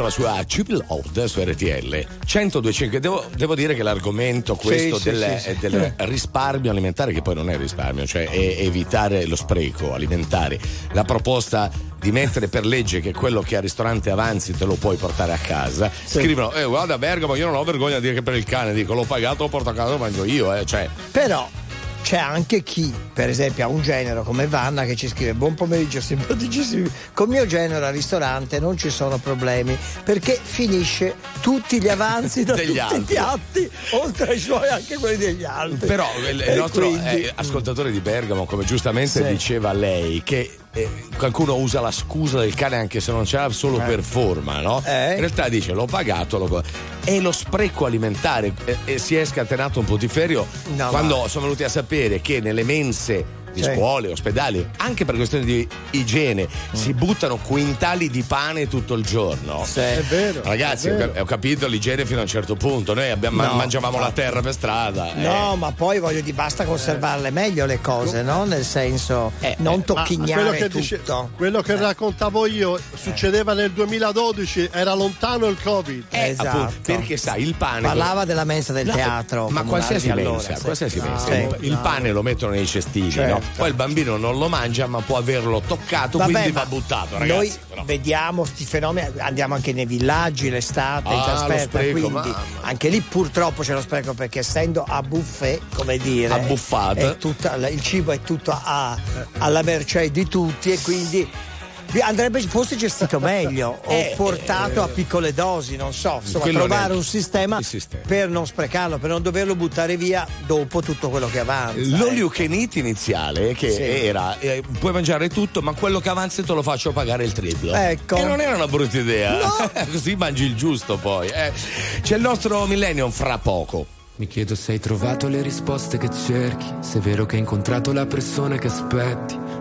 con la sua Triple Load su RTL 1025. Devo, devo dire che l'argomento questo Sì, sì, del, sì, sì. del risparmio alimentare, che poi non è risparmio, cioè è evitare lo spreco alimentare, la proposta di mettere per legge che quello che al ristorante avanzi te lo puoi portare a casa. Scrivono, eh, guarda Bergamo, io non ho vergogna di dire che per il cane, dico l'ho pagato, lo porto a casa, lo mangio io, eh. Cioè, Però c'è anche chi, per esempio, ha un genero come Vanna che ci scrive buon pomeriggio simpaticissimi, con mio genero al ristorante non ci sono problemi perché finisce tutti gli avanzi da Degli tutti altri. i piatti, oltre ai suoi anche quelli degli altri. Però il, il nostro quindi- eh, ascoltatore di Bergamo, come giustamente Sì. diceva lei, che eh, qualcuno usa la scusa del cane anche se non ce l'ha solo Eh. per forma, no? Eh. In realtà dice l'ho pagato, l'ho... è lo spreco alimentare e, e si è scatenato un putiferio No, quando ma- sono venuti a sapere che nelle mense di Sì. scuole, ospedali, anche per questioni di igiene, si buttano quintali di pane tutto il giorno. È vero. Ragazzi, è ho vero. ho capito l'igiene fino a un certo punto. Noi abbiamo- No, mangiavamo la infatti. terra per strada. eh. No, ma poi voglio dire, basta conservarle meglio le cose, no? Nel senso, non Ma tocchignare quello che, tutto. dice- quello che raccontavo io succedeva nel 2012, era lontano il Covid. Eh, Esatto. appunto, perché sai, il pane. Parlava della mensa del No, teatro. Ma qualsiasi allora, mensa, sì. qualsiasi Ah, mensa. sì. Il pane lo mettono nei cestini, Certo. no? Poi il bambino non lo mangia, ma può averlo toccato, Vabbè, quindi ma va buttato, ragazzi. Noi però. vediamo sti fenomeni, andiamo anche nei villaggi l'estate, in Ah, lo trasferta, spreco, quindi mamma. anche lì purtroppo c'è lo spreco perché essendo a buffet, come dire, A tutta- il cibo è tutto a- alla mercé di tutti e quindi andrebbe fosse gestito meglio o Eh, portato a piccole dosi, non so, insomma, trovare un sistema, sistema. per non sprecarlo, per non doverlo buttare via dopo tutto quello che avanza. Eh. you can eat iniziale che Sì. era eh, puoi mangiare tutto ma quello che avanzi te lo faccio pagare il triplo Ecco. e non era una brutta idea così mangi il giusto poi eh. c'è il nostro millennium fra poco Mi chiedo se hai trovato le risposte che cerchi, se è vero che hai incontrato la persona che aspetti.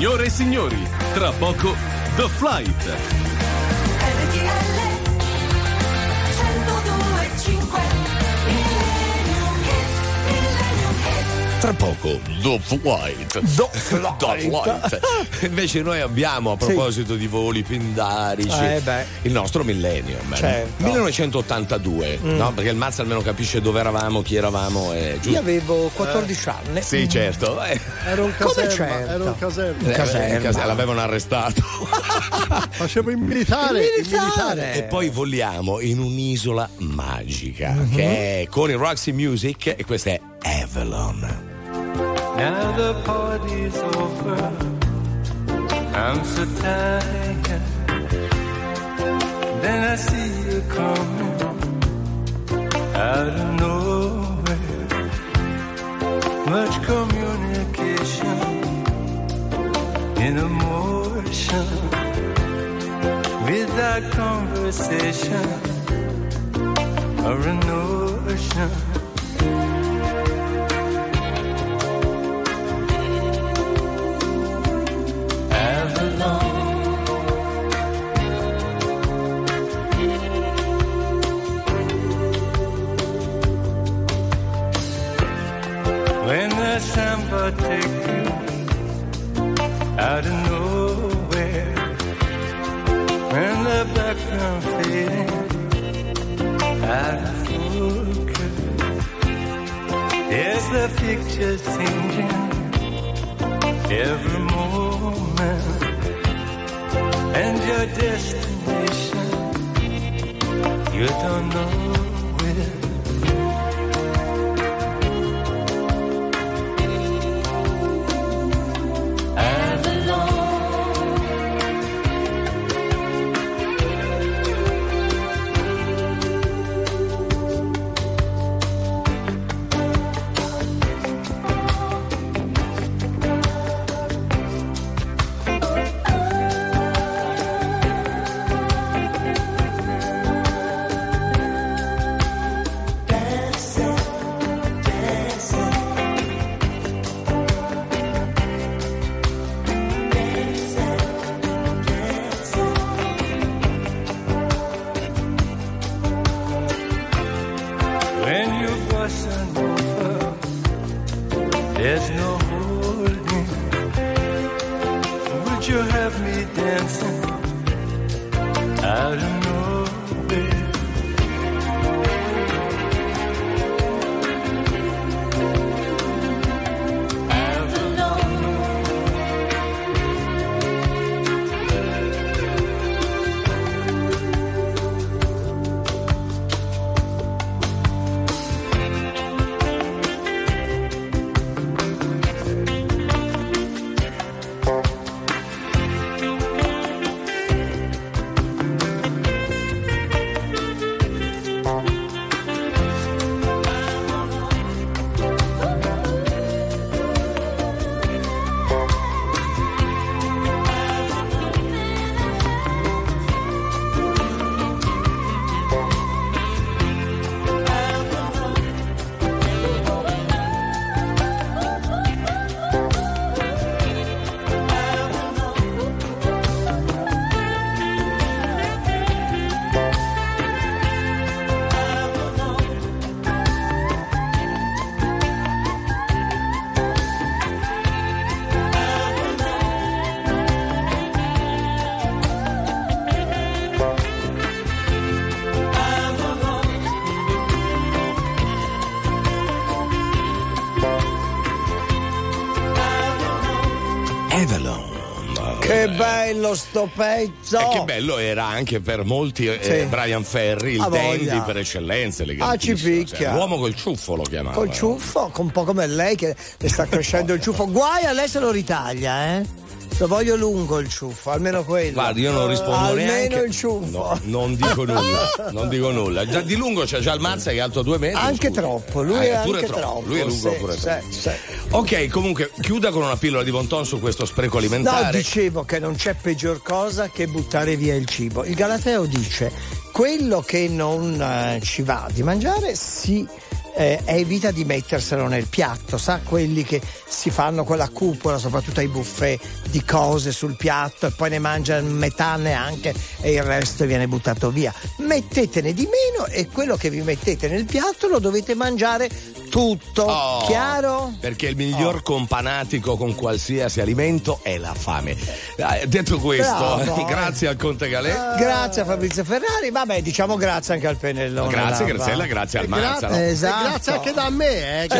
Signore e signori, tra poco The Flight. RTL 102.5 Millennium Hit, Millennium Hit Tra poco, The Flight. The Flight. Invece noi abbiamo, a Sì. proposito di voli pindarici, Eh, il nostro millennium. Certo. 1982, Mm. no? Perché il Mazza almeno capisce dove eravamo, chi eravamo, e giusto. Io avevo 14 anni. Sì, certo. Eh, Era un Come caserma, certo? era un caserma. eh, caserma. eh, case- l'avevano arrestato. Facevo il militare. Il il militare. E poi voliamo in un'isola magica che è con il Roxy Music e questa è Avalon. Now the party's over. I'm so tired. Then I see you coming out of nowhere. Much communication in emotion. Without conversation or a notion. Samba take you out of nowhere, when the background fading out of focus, there's the picture changing every moment? And your destination you don't know bello sto pezzo! E che bello era anche per molti eh, Sì. Brian Ferry, il dandy per eccellenza, Ah, ci elegantissimo. picchia. Cioè, l'uomo col ciuffo lo chiamava. Col ciuffo, un po' come lei che le sta crescendo il ciuffo. Guai a lei se lo ritaglia, eh? Lo voglio lungo il ciuffo, almeno quello. Guarda, io non rispondo almeno neanche. il ciuffo. No, non dico nulla, non dico nulla. Già di lungo c'è già il Mazza che è alto due metri. Anche scusa. troppo, lui Ah, è pure anche troppo. troppo. Lui è lungo sì, pure sì, troppo. sì. Ok, comunque chiuda con una pillola di Bonton su questo spreco alimentare. No, dicevo che non c'è peggior cosa che buttare via il cibo. Il Galateo dice: quello che non eh, ci va di mangiare si eh, evita di metterselo nel piatto, sa quelli che si fanno quella cupola, soprattutto ai buffet di cose sul piatto e poi ne mangiano metà neanche e il resto viene buttato via. Mettetene di meno e quello che vi mettete nel piatto lo dovete mangiare tutto. Oh, Chiaro? Perché il miglior companatico con qualsiasi alimento è la fame. Eh, detto questo, Bravo. grazie al Conte Galè. Grazie a Fabrizio Ferrari, vabbè, diciamo grazie anche al pennellone. Grazie. Graziella, grazie al Manza. grazie, no? e Esatto. grazie anche da me, eh, che